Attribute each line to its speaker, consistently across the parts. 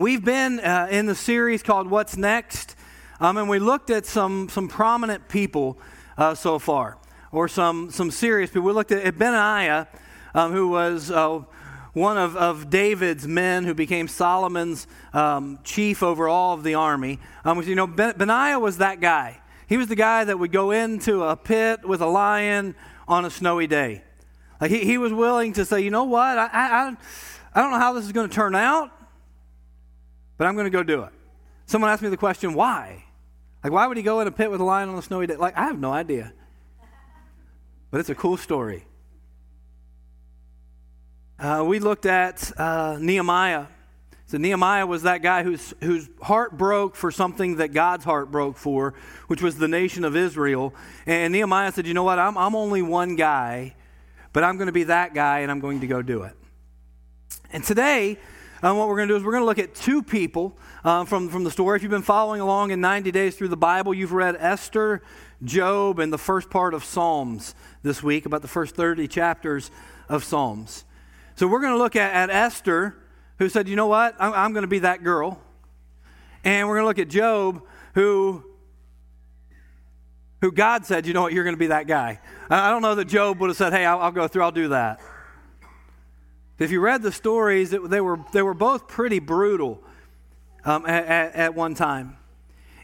Speaker 1: We've been uh, in the series called What's Next, um, and we looked at some, some prominent people uh, so far, or some, some serious people. We looked at Benaiah, um, who was uh, one of, of David's men who became Solomon's um, chief over all of the army. Um, you know, ben, Benaiah was that guy. He was the guy that would go into a pit with a lion on a snowy day. Like he, he was willing to say, you know what, I, I, I don't know how this is going to turn out but I'm going to go do it. Someone asked me the question, why? Like, why would he go in a pit with a lion on a snowy day? Like, I have no idea. But it's a cool story. Uh, we looked at uh, Nehemiah. So Nehemiah was that guy whose, whose heart broke for something that God's heart broke for, which was the nation of Israel. And Nehemiah said, You know what? I'm, I'm only one guy, but I'm going to be that guy and I'm going to go do it. And today, um, what we're going to do is we're going to look at two people um, from, from the story. If you've been following along in 90 days through the Bible, you've read Esther, Job, and the first part of Psalms this week, about the first 30 chapters of Psalms. So we're going to look at, at Esther, who said, You know what? I'm, I'm going to be that girl. And we're going to look at Job, who who God said, you know what, you're going to be that guy. I don't know that Job would have said, hey, I'll, I'll go through, I'll do that. If you read the stories, it, they, were, they were both pretty brutal um, at, at, at one time.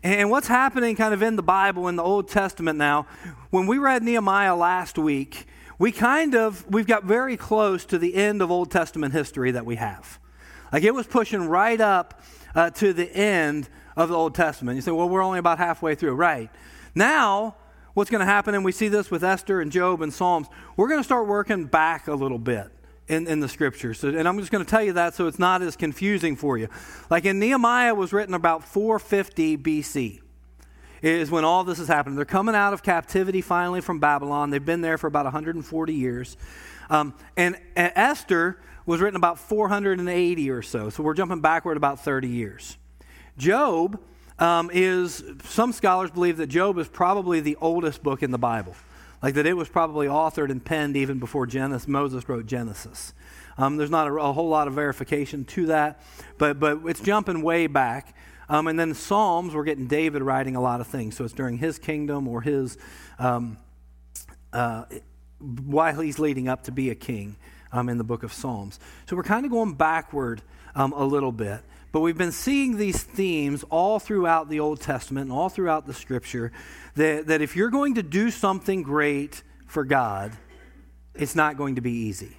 Speaker 1: And what's happening kind of in the Bible, in the Old Testament now, when we read Nehemiah last week, we kind of, we've got very close to the end of Old Testament history that we have. Like it was pushing right up uh, to the end of the Old Testament. You say, well, we're only about halfway through. Right. Now, what's going to happen, and we see this with Esther and Job and Psalms, we're going to start working back a little bit in, in the scriptures. So, and I'm just going to tell you that so it's not as confusing for you. Like in Nehemiah was written about 450 BC is when all this is happening. They're coming out of captivity finally from Babylon. They've been there for about 140 years. Um, and, and Esther was written about 480 or so. So we're jumping backward about 30 years. Job um, is, some scholars believe that Job is probably the oldest book in the Bible. Like that it was probably authored and penned even before Genesis, Moses wrote Genesis. Um, there's not a, a, whole lot of verification to that, but, but it's jumping way back. Um, and then Psalms, we're getting David writing a lot of things. So it's during his kingdom or his, um, uh, while he's leading up to be a king um, in the book of Psalms. So we're kind of going backward um, a little bit. But we've been seeing these themes all throughout the Old Testament and all throughout the scripture that, that if you're going to do something great for God, it's not going to be easy.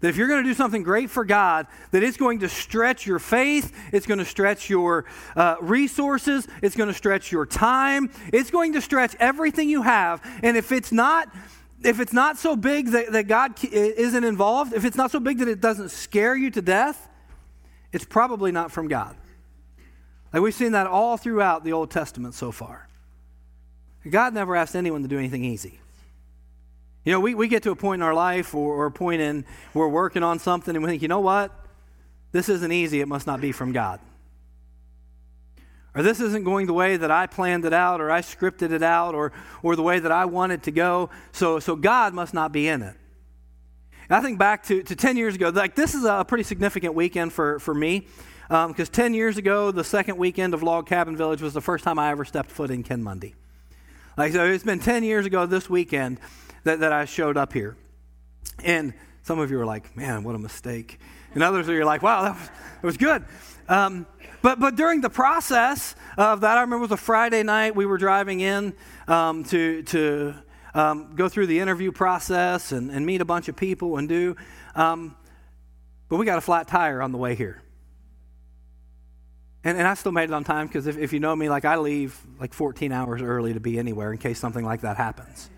Speaker 1: That if you're going to do something great for God, that it's going to stretch your faith, it's going to stretch your uh, resources, it's going to stretch your time, it's going to stretch everything you have. And if it's not, if it's not so big that, that God isn't involved, if it's not so big that it doesn't scare you to death, it's probably not from God. Like we've seen that all throughout the Old Testament so far. God never asked anyone to do anything easy. You know, we, we get to a point in our life or, or a point in we're working on something and we think, you know what? This isn't easy. It must not be from God. Or this isn't going the way that I planned it out or I scripted it out or, or the way that I wanted to go. So, so God must not be in it. And I think back to, to 10 years ago, like this is a pretty significant weekend for, for me because um, 10 years ago, the second weekend of Log Cabin Village was the first time I ever stepped foot in Kinmundy. Like, so it's been 10 years ago this weekend that, that I showed up here. And some of you are like, man, what a mistake. And others are like, wow, that was, that was good. Um, but, but during the process of that, I remember it was a Friday night. We were driving in um, to, to um, go through the interview process and, and meet a bunch of people and do. Um, but we got a flat tire on the way here. And, and I still made it on time because if, if you know me, like I leave like 14 hours early to be anywhere in case something like that happens.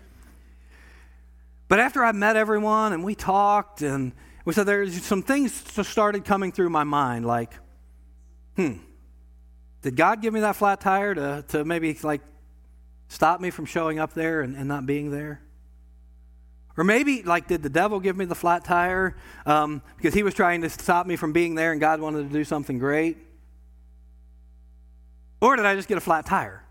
Speaker 1: But after I met everyone and we talked and we said there's some things started coming through my mind like, hmm, did God give me that flat tire to, to maybe like stop me from showing up there and, and not being there? Or maybe, like, did the devil give me the flat tire um, because he was trying to stop me from being there and God wanted to do something great? Or did I just get a flat tire?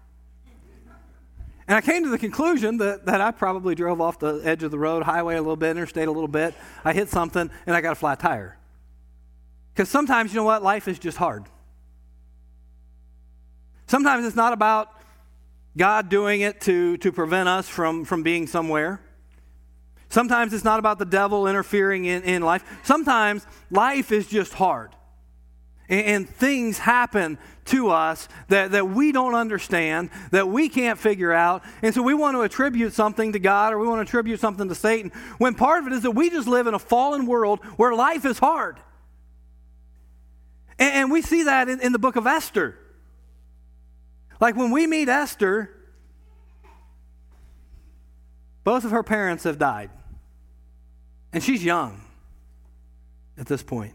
Speaker 1: And I came to the conclusion that, that I probably drove off the edge of the road, highway a little bit, interstate a little bit. I hit something, and I got a flat tire. Because sometimes, you know what? Life is just hard. Sometimes it's not about God doing it to, to prevent us from, from being somewhere. Sometimes it's not about the devil interfering in, in life. Sometimes life is just hard. And, and things happen to us that, that we don't understand, that we can't figure out. And so we want to attribute something to God or we want to attribute something to Satan, when part of it is that we just live in a fallen world where life is hard. And, and we see that in, in the book of Esther. Like when we meet Esther, both of her parents have died. And she's young at this point.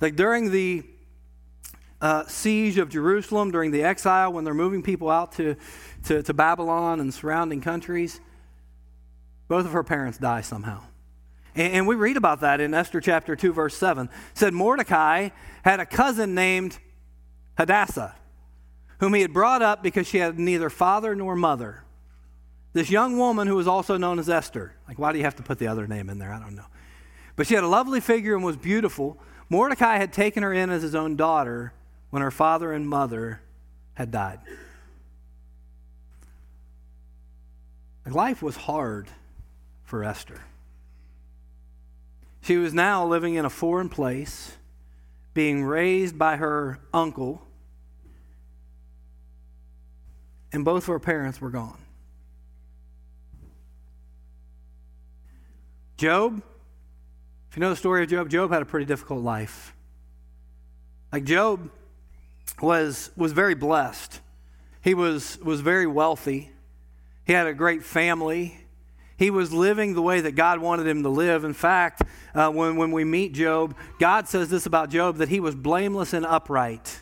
Speaker 1: Like during the uh, siege of Jerusalem, during the exile, when they're moving people out to, to, to Babylon and surrounding countries, both of her parents die somehow. And, and we read about that in Esther chapter 2, verse 7. It said Mordecai had a cousin named Hadassah, whom he had brought up because she had neither father nor mother. This young woman who was also known as Esther. Like, why do you have to put the other name in there? I don't know. But she had a lovely figure and was beautiful. Mordecai had taken her in as his own daughter when her father and mother had died. Life was hard for Esther. She was now living in a foreign place, being raised by her uncle, and both of her parents were gone. Job, if you know the story of Job, Job had a pretty difficult life. Like Job was, was very blessed. He was, was very wealthy. He had a great family. He was living the way that God wanted him to live. In fact, uh, when, when we meet Job, God says this about Job that he was blameless and upright.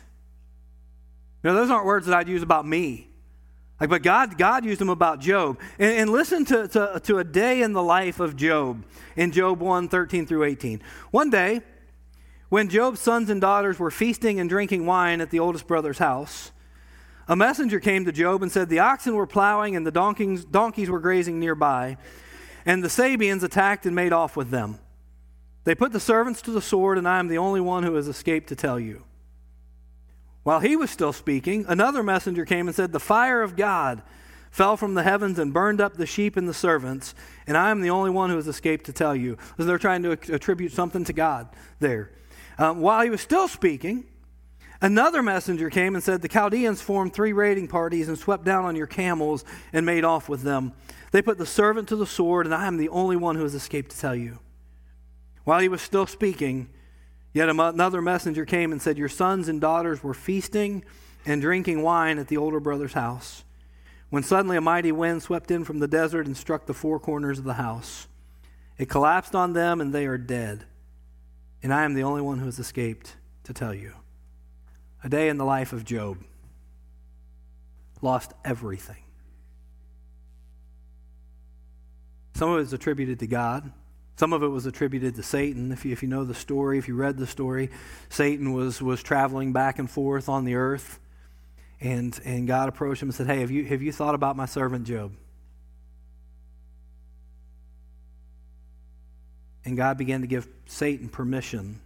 Speaker 1: Now, those aren't words that I'd use about me. Like, but God, God used them about Job. And, and listen to, to, to, a day in the life of Job in Job 1 13 through 18. One day, when Job's sons and daughters were feasting and drinking wine at the oldest brother's house, a messenger came to Job and said, The oxen were plowing and the donkeys, donkeys were grazing nearby, and the Sabeans attacked and made off with them. They put the servants to the sword, and I am the only one who has escaped to tell you. While he was still speaking, another messenger came and said, The fire of God fell from the heavens and burned up the sheep and the servants, and I am the only one who has escaped to tell you. So they're trying to attribute something to God there. Um, while he was still speaking, another messenger came and said, The Chaldeans formed three raiding parties and swept down on your camels and made off with them. They put the servant to the sword, and I am the only one who has escaped to tell you. While he was still speaking, Yet another messenger came and said, Your sons and daughters were feasting and drinking wine at the older brother's house. When suddenly a mighty wind swept in from the desert and struck the four corners of the house. It collapsed on them, and they are dead. And I am the only one who has escaped to tell you. A day in the life of Job. Lost everything. Some of it is attributed to God. Some of it was attributed to Satan. If you, if you know the story, if you read the story, Satan was, was traveling back and forth on the earth. And, and God approached him and said, Hey, have you, have you thought about my servant Job? And God began to give Satan permission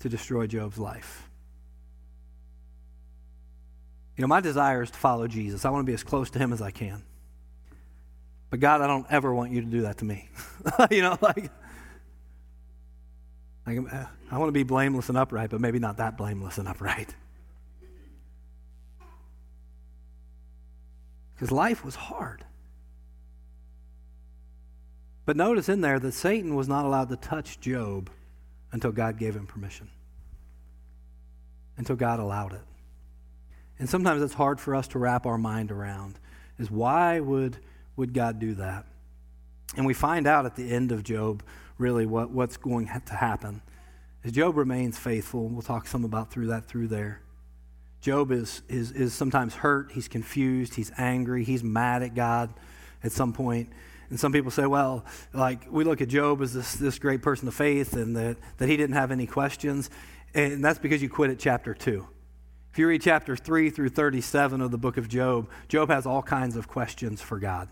Speaker 1: to destroy Job's life. You know, my desire is to follow Jesus. I want to be as close to him as I can. But God, I don't ever want you to do that to me. you know, like, I want to be blameless and upright, but maybe not that blameless and upright. Because life was hard. But notice in there that Satan was not allowed to touch Job until God gave him permission, until God allowed it. And sometimes it's hard for us to wrap our mind around is why would would God do that? And we find out at the end of Job really what, what's going to happen. As Job remains faithful, we'll talk some about through that through there. Job is, is, is sometimes hurt, he's confused, he's angry, he's mad at God at some point. And some people say, well, like we look at Job as this, this great person of faith and that, that he didn't have any questions. And that's because you quit at chapter 2. If you read chapter 3 through 37 of the book of Job, Job has all kinds of questions for God.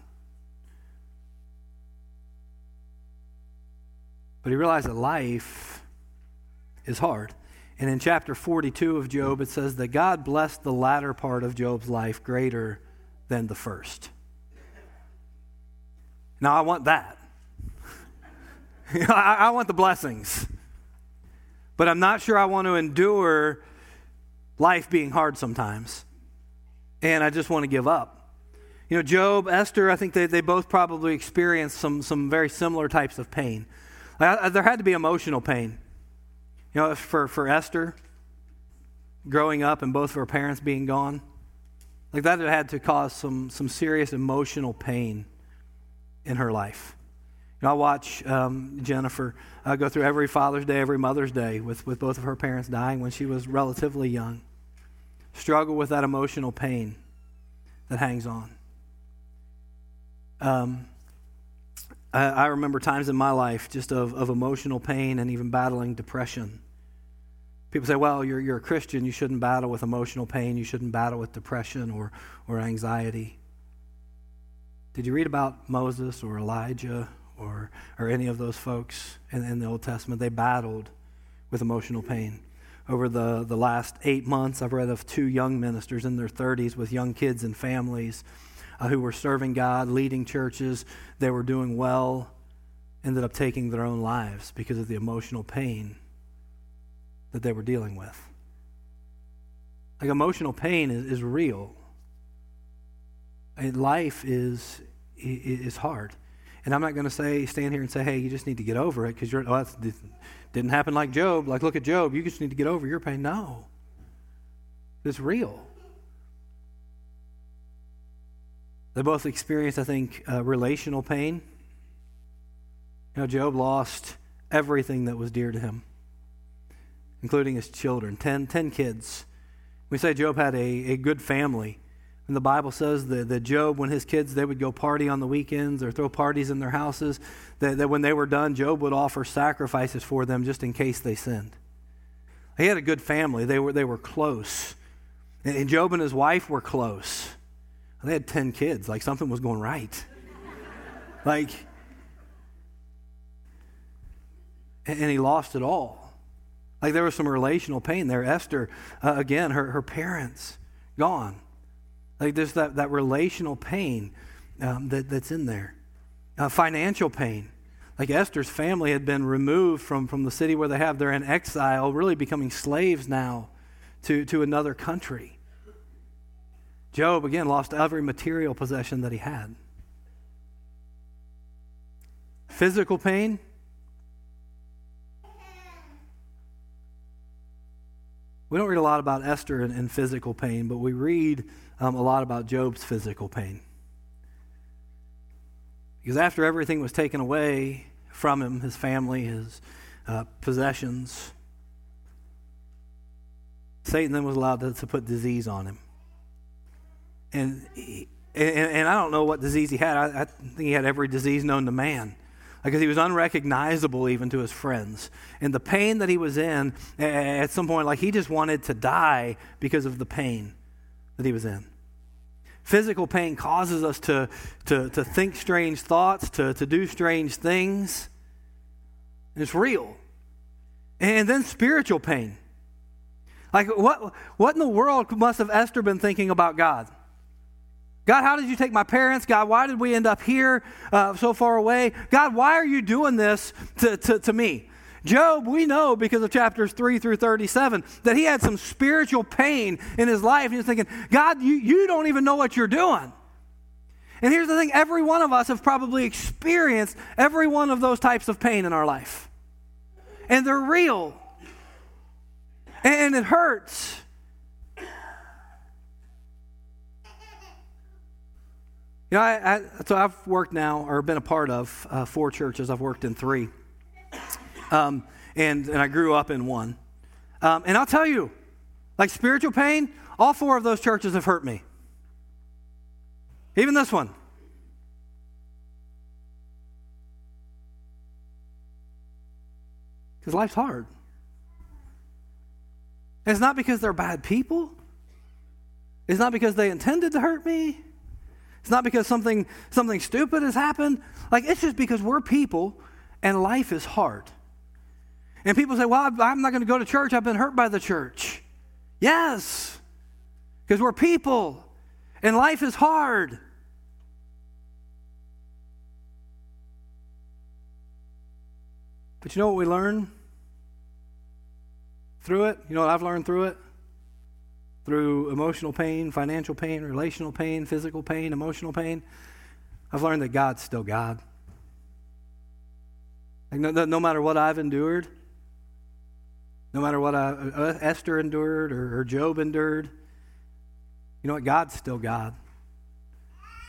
Speaker 1: But he realized that life is hard. And in chapter 42 of Job, it says that God blessed the latter part of Job's life greater than the first. Now, I want that. I, want the blessings. But I'm not sure I want to endure life being hard sometimes. And I just want to give up. You know, Job, Esther, I think they, they both probably experienced some, some very similar types of pain. I, there had to be emotional pain. You know, for, for Esther, growing up and both of her parents being gone, like that had to cause some, some serious emotional pain in her life. You know, I watch um, Jennifer uh, go through every Father's Day, every Mother's Day with, with both of her parents dying when she was relatively young. Struggle with that emotional pain that hangs on. Um, I, I remember times in my life just of, of emotional pain and even battling depression. People say, well, you're, you're a Christian. You shouldn't battle with emotional pain. You shouldn't battle with depression or, or anxiety. Did you read about Moses or Elijah or, or any of those folks in, in the Old Testament? They battled with emotional pain. Over the, the last eight months, I've read of two young ministers in their 30s with young kids and families uh, who were serving God, leading churches. They were doing well, ended up taking their own lives because of the emotional pain that they were dealing with. Like emotional pain is, is real. And life is, is hard. And I'm not going to say, stand here and say, hey, you just need to get over it because you're, oh, that didn't happen like Job. Like, look at Job. You just need to get over your pain. No. It's real. They both experienced, I think, uh, relational pain. You know, Job lost everything that was dear to him, including his children ten, ten kids. We say Job had a, a good family. And the Bible says that, that Job, when his kids, they would go party on the weekends or throw parties in their houses, that, that when they were done, Job would offer sacrifices for them just in case they sinned. He had a good family. They were, they were close. And Job and his wife were close. They had 10 kids. Like something was going right. like, and he lost it all. Like there was some relational pain there. Esther, uh, again, her, her parents gone. Like there's that, that relational pain um, that, that's in there. Uh, financial pain. Like Esther's family had been removed from, from the city where they have. They're in exile, really becoming slaves now to, to another country. Job, again, lost every material possession that he had. Physical pain. We don't read a lot about Esther and, physical pain, but we read um, a lot about Job's physical pain. Because after everything was taken away from him, his family, his uh, possessions, Satan then was allowed to, to put disease on him and, he, and, and I don't know what disease he had. I, I, think he had every disease known to man because he was unrecognizable even to his friends. And the pain that he was in, at some point, like he just wanted to die because of the pain that he was in. Physical pain causes us to, to, to think strange thoughts, to, to do strange things. And it's real. And then spiritual pain. Like, what, what in the world must have Esther been thinking about God? God, how did you take my parents? God, why did we end up here uh, so far away? God, why are you doing this to, to, to me? Job, we know because of chapters 3 through 37 that he had some spiritual pain in his life. He was thinking, God, you, you don't even know what you're doing. And here's the thing every one of us have probably experienced every one of those types of pain in our life. And they're real. And it hurts. You know, I, I, so I've worked now, or been a part of uh, four churches. I've worked in three. Um, and, and I grew up in one. Um, and I'll tell you, like spiritual pain, all four of those churches have hurt me. Even this one. Because life's hard. It's not because they're bad people. It's not because they intended to hurt me. It's not because something, something stupid has happened. Like, it's just because we're people and life is hard. And people say, well, I'm not going to go to church. I've been hurt by the church. Yes, because we're people and life is hard. But you know what we learn through it? You know what I've learned through it? Through emotional pain, financial pain, relational pain, physical pain, emotional pain. I've learned that God's still God. No, no, matter what I've endured, no matter what I, uh, Esther endured or, or Job endured, you know what? God's still God.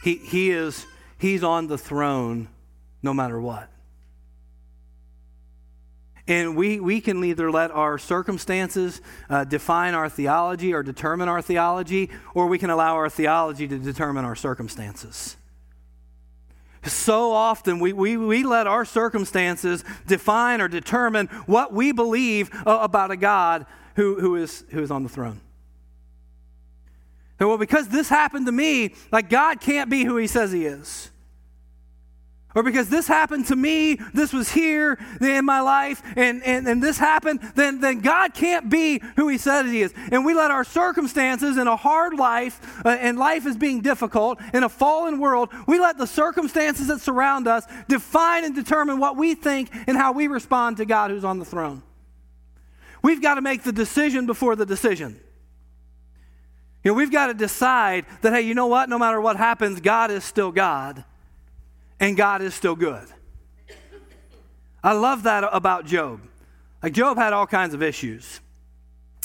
Speaker 1: He, he is, he's on the throne no matter what. And we, we can either let our circumstances uh, define our theology or determine our theology, or we can allow our theology to determine our circumstances. So often we, we, we let our circumstances define or determine what we believe uh, about a God who, who, is, who is on the throne. And well, because this happened to me, like God can't be who he says he is. Or because this happened to me, this was here in my life, and, and, and this happened, then, then God can't be who He says He is. And we let our circumstances in a hard life, uh, and life is being difficult, in a fallen world, we let the circumstances that surround us define and determine what we think and how we respond to God who's on the throne. We've got to make the decision before the decision. You know, we've got to decide that, hey, you know what? No matter what happens, God is still God and God is still good. I love that about Job. Like, Job had all kinds of issues.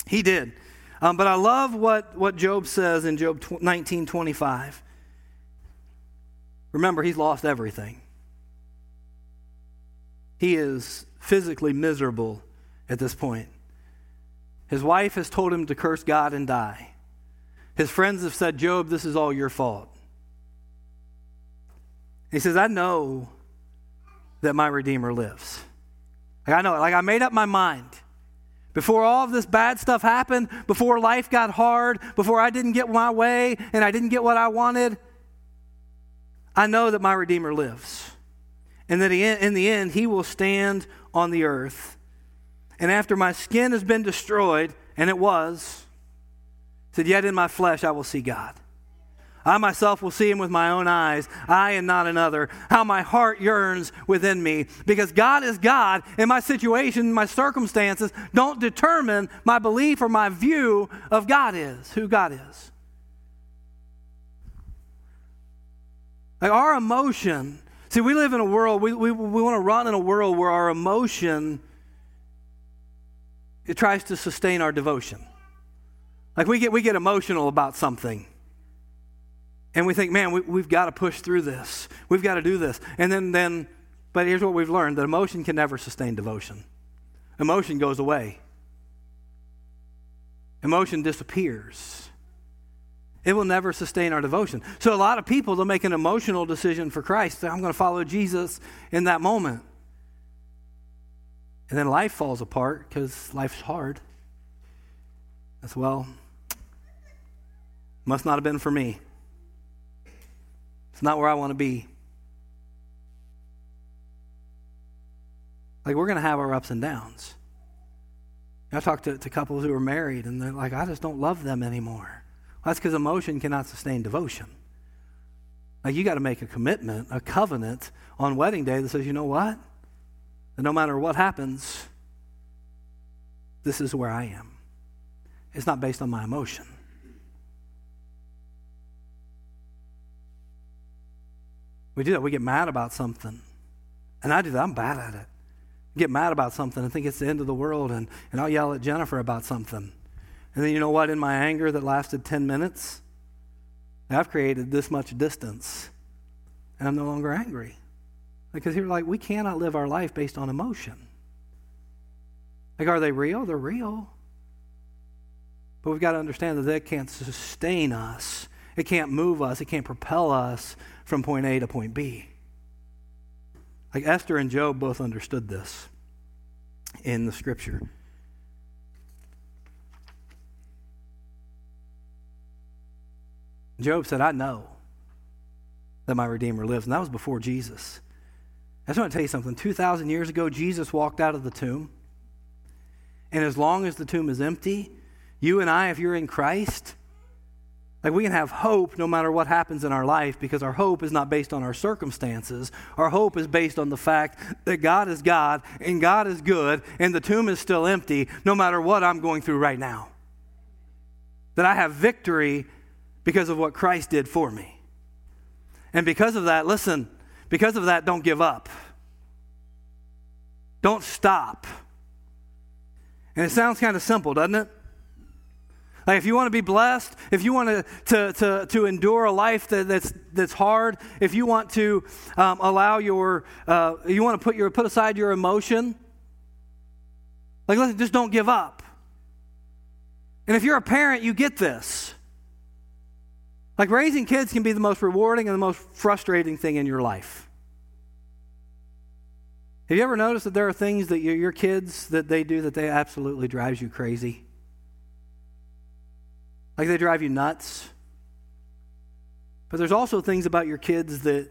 Speaker 1: He did. Um, but I love what, what Job says in Job 19 25. Remember, he's lost everything. He is physically miserable at this point. His wife has told him to curse God and die. His friends have said, Job, this is all your fault. He says, I know that my Redeemer lives. Like I know it. Like I made up my mind. Before all of this bad stuff happened, before life got hard, before I didn't get my way and I didn't get what I wanted, I know that my Redeemer lives. And that in the end, he will stand on the earth. And after my skin has been destroyed, and it was, said, Yet in my flesh I will see God. I myself will see him with my own eyes, I and not another. How my heart yearns within me. Because God is God, and my situation, my circumstances don't determine my belief or my view of God is, who God is. Like our emotion, see, we live in a world, we, we, we want to run in a world where our emotion it tries to sustain our devotion. Like we get, we get emotional about something. And we think, man, we, have got to push through this. We've got to do this. And then, then, but here's what we've learned that emotion can never sustain devotion. Emotion goes away, emotion disappears. It will never sustain our devotion. So, a lot of people, they'll make an emotional decision for Christ. I'm going to follow Jesus in that moment. And then life falls apart because life's hard. As well, must not have been for me. It's not where I want to be. Like, we're going to have our ups and downs. I talked to, to couples who are married, and they're like, I just don't love them anymore. Well, that's because emotion cannot sustain devotion. Like, you got to make a commitment, a covenant on wedding day that says, you know what? That no matter what happens, this is where I am. It's not based on my emotion. We do that. We get mad about something. And I do that. I'm bad at it. Get mad about something and think it's the end of the world, and, and I'll yell at Jennifer about something. And then you know what? In my anger that lasted 10 minutes, I've created this much distance, and I'm no longer angry. Because you're like, we cannot live our life based on emotion. Like, are they real? They're real. But we've got to understand that they can't sustain us, it can't move us, it can't propel us from point A to point B. Like Esther and Job both understood this in the scripture. Job said, I know that my Redeemer lives. And that was before Jesus. I just want to tell you something. 2,000 years ago, Jesus walked out of the tomb. And as long as the tomb is empty, you and I, if you're in Christ, like we can have hope no matter what happens in our life because our hope is not based on our circumstances. Our hope is based on the fact that God is God and God is good and the tomb is still empty no matter what I'm going through right now. That I have victory because of what Christ did for me. And because of that, listen, because of that, don't give up. Don't stop. And it sounds kind of simple, doesn't it? Like if you want to be blessed, if you want to, to, to, to endure a life that, that's, that's hard, if you want to um, allow your, uh, you want to put, your, put aside your emotion, like listen, just don't give up. And if you're a parent, you get this. Like raising kids can be the most rewarding and the most frustrating thing in your life. Have you ever noticed that there are things that your, your kids that they do that they absolutely drives you crazy? Like they drive you nuts. But there's also things about your kids that,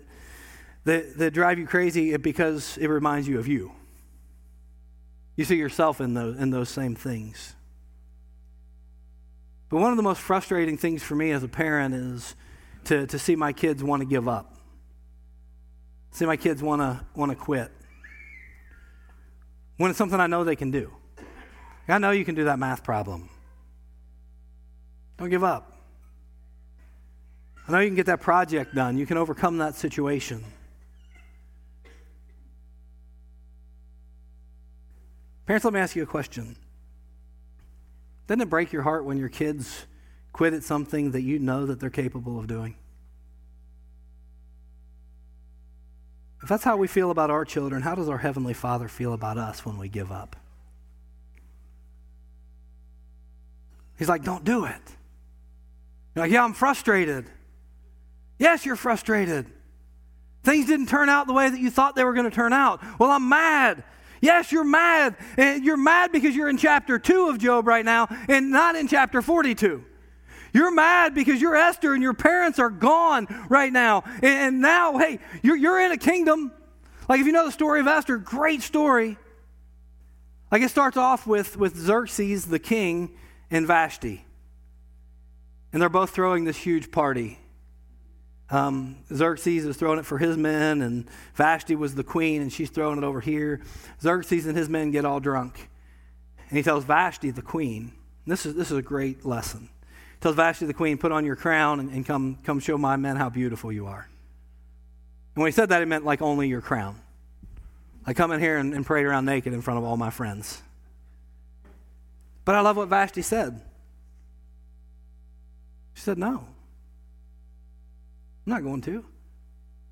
Speaker 1: that, that drive you crazy because it reminds you of you. You see yourself in those, in those same things. But one of the most frustrating things for me as a parent is to, to see my kids want to give up, see my kids want to want to quit. When it's something I know they can do. I know you can do that math problem. Don't give up. I know you can get that project done. You can overcome that situation. Parents, let me ask you a question. Doesn't it break your heart when your kids quit at something that you know that they're capable of doing? If that's how we feel about our children, how does our Heavenly Father feel about us when we give up? He's like, don't do it. You're like, yeah, I'm frustrated. Yes, you're frustrated. Things didn't turn out the way that you thought they were going to turn out. Well, I'm mad. Yes, you're mad. And you're mad because you're in chapter 2 of Job right now and not in chapter 42. You're mad because you're Esther and your parents are gone right now. And now, hey, you're, you're in a kingdom. Like if you know the story of Esther, great story. Like it starts off with, with Xerxes, the king, and Vashti. And they're both throwing this huge party. Um, Xerxes is throwing it for his men, and Vashti was the queen, and she's throwing it over here. Xerxes and his men get all drunk. And he tells Vashti, the queen, this is, this is a great lesson. He tells Vashti, the queen, put on your crown and, and come, come show my men how beautiful you are. And when he said that, he meant like only your crown. I come in here and, and parade around naked in front of all my friends. But I love what Vashti said. She said, No. I'm not going to.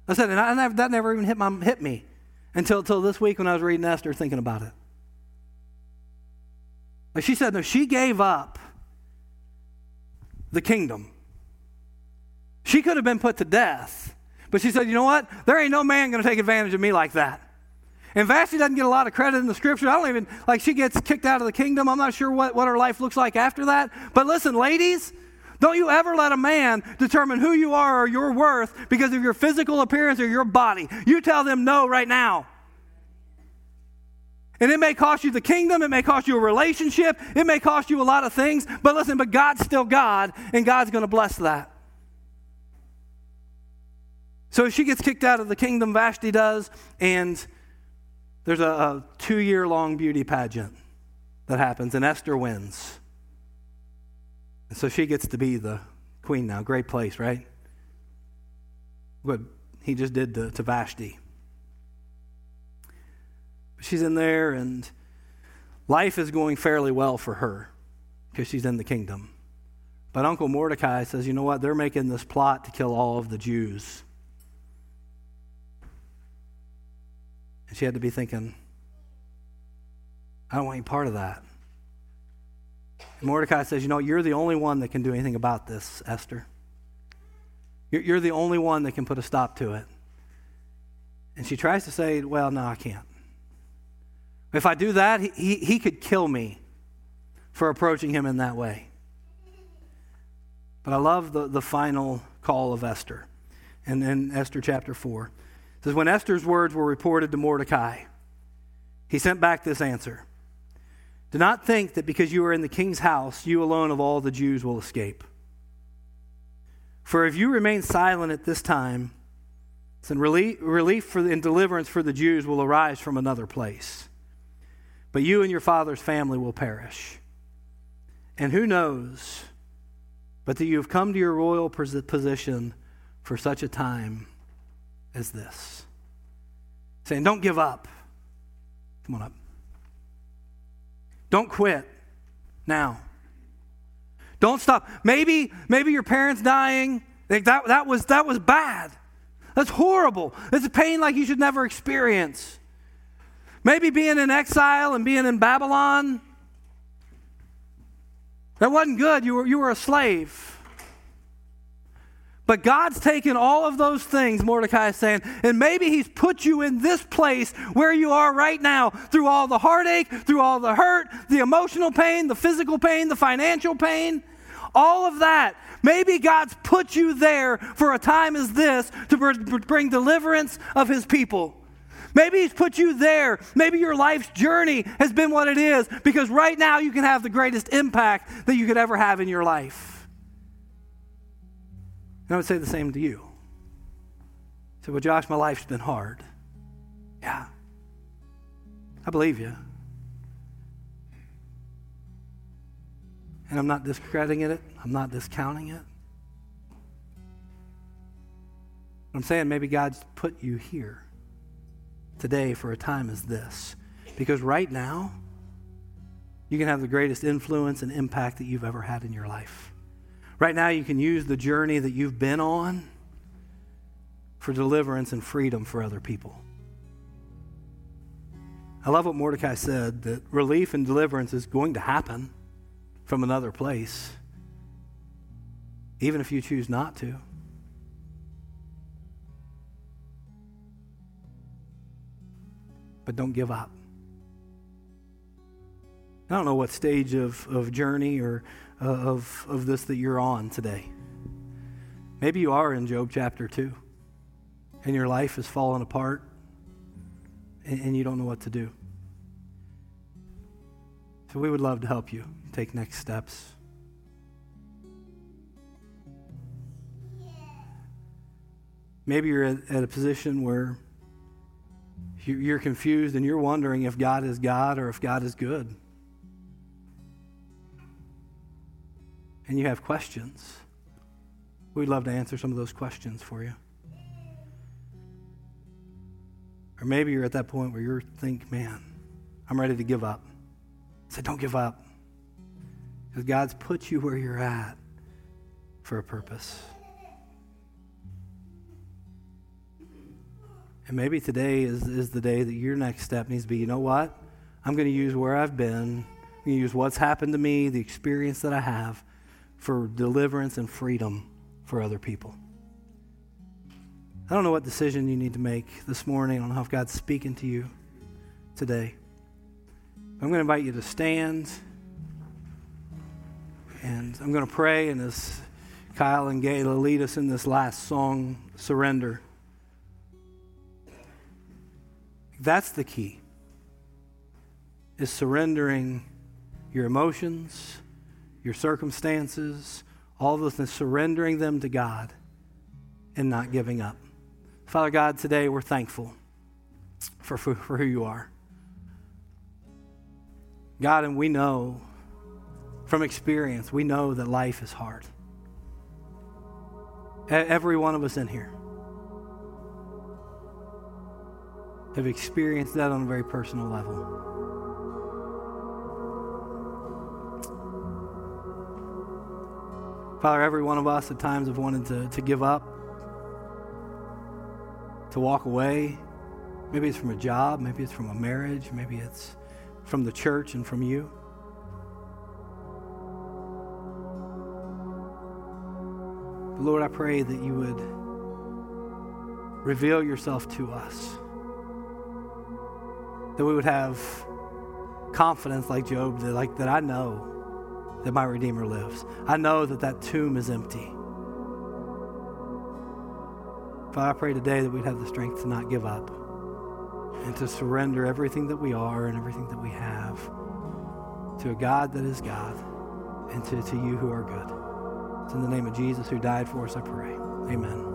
Speaker 1: I said, and I, that never even hit, my, hit me until, until this week when I was reading Esther thinking about it. She said, no, she gave up the kingdom. She could have been put to death, but she said, you know what? There ain't no man going to take advantage of me like that. And Vashti doesn't get a lot of credit in the scripture. I don't even, like, she gets kicked out of the kingdom. I'm not sure what, what her life looks like after that. But listen, ladies, don't you ever let a man determine who you are or your worth because of your physical appearance or your body. You tell them no right now. And it may cost you the kingdom, it may cost you a relationship, it may cost you a lot of things, but listen, but God's still God, and God's going to bless that. So she gets kicked out of the kingdom, Vashti does, and there's a, a two year long beauty pageant that happens, and Esther wins. And so she gets to be the queen now. Great place, right? What he just did to, to Vashti. She's in there, and life is going fairly well for her because she's in the kingdom. But Uncle Mordecai says, you know what? They're making this plot to kill all of the Jews. And she had to be thinking, I don't want any part of that. Mordecai says, You know, you're the only one that can do anything about this, Esther. You're, you're the only one that can put a stop to it. And she tries to say, Well, no, I can't. If I do that, he, he, he could kill me for approaching him in that way. But I love the, the final call of Esther. And in Esther chapter 4. It says, When Esther's words were reported to Mordecai, he sent back this answer Do not think that because you are in the king's house, you alone of all the Jews will escape. For if you remain silent at this time, then relief, relief for, and deliverance for the Jews will arise from another place. But you and your father's family will perish. And who knows but that you have come to your royal position for such a time as this? Saying, don't give up. Come on up. Don't quit now. Don't stop. Maybe, maybe your parents dying, that, that, was, that was bad. That's horrible. It's a pain like you should never experience. Maybe being in exile and being in Babylon, that wasn't good. You were, you were a slave. But God's taken all of those things, Mordecai is saying, and maybe He's put you in this place where you are right now through all the heartache, through all the hurt, the emotional pain, the physical pain, the financial pain, all of that. Maybe God's put you there for a time as this to bring deliverance of His people. Maybe He's put you there. Maybe your life's journey has been what it is because right now you can have the greatest impact that you could ever have in your life. And I would say the same to you. Say, well, Josh, my life's been hard. Yeah. I believe you. And I'm not discrediting it, I'm not discounting it. I'm saying maybe God's put you here today for a time as this. Because right now, you can have the greatest influence and impact that you've ever had in your life. Right now, you can use the journey that you've been on for deliverance and freedom for other people. I love what Mordecai said that relief and deliverance is going to happen from another place, even if you choose not to. But don't give up. I don't know what stage of, of journey or Uh, of, of this that you're on today. Maybe you are in Job chapter 2 and your life is falling apart and, and you don't know what to do. So we would love to help you take next steps. Maybe you're at, at a position where you're confused and you're wondering if God is God or if God is good. And you have questions, we'd love to answer some of those questions for you. Or maybe you're at that point where you think, man, I'm ready to give up. Say, don't give up. Because God's put you where you're at for a purpose. And maybe today is, is the day that your next step needs to be you know what? I'm going to use where I've been, I'm going to use what's happened to me, the experience that I have, for deliverance and freedom for other people. I don't know what decision you need to make this morning. I don't know if God's speaking to you today. I'm going to invite you to stand. And I'm going to pray, and as Kyle and Gayla lead us in this last song, Surrender. That's the key. Is surrendering your emotions, your circumstances, all those things, surrendering them to God and not giving up. Father God, today we're thankful for, for, for who you are. God, and we know from experience, we know that life is hard. Every one of us in here have experienced that on a very personal level. Father, every one of us at times have wanted to, to give up, to walk away. Maybe it's from a job, maybe it's from a marriage, maybe it's from the church and from you. But Lord, I pray that you would reveal yourself to us. That we would have confidence like Job, that, like that I know that my Redeemer lives. I know that that tomb is empty. Father, I pray today that we'd have the strength to not give up and to surrender everything that we are and everything that we have to a God that is God, and to, to you who are good. It's in the name of Jesus who died for us, I pray. Amen.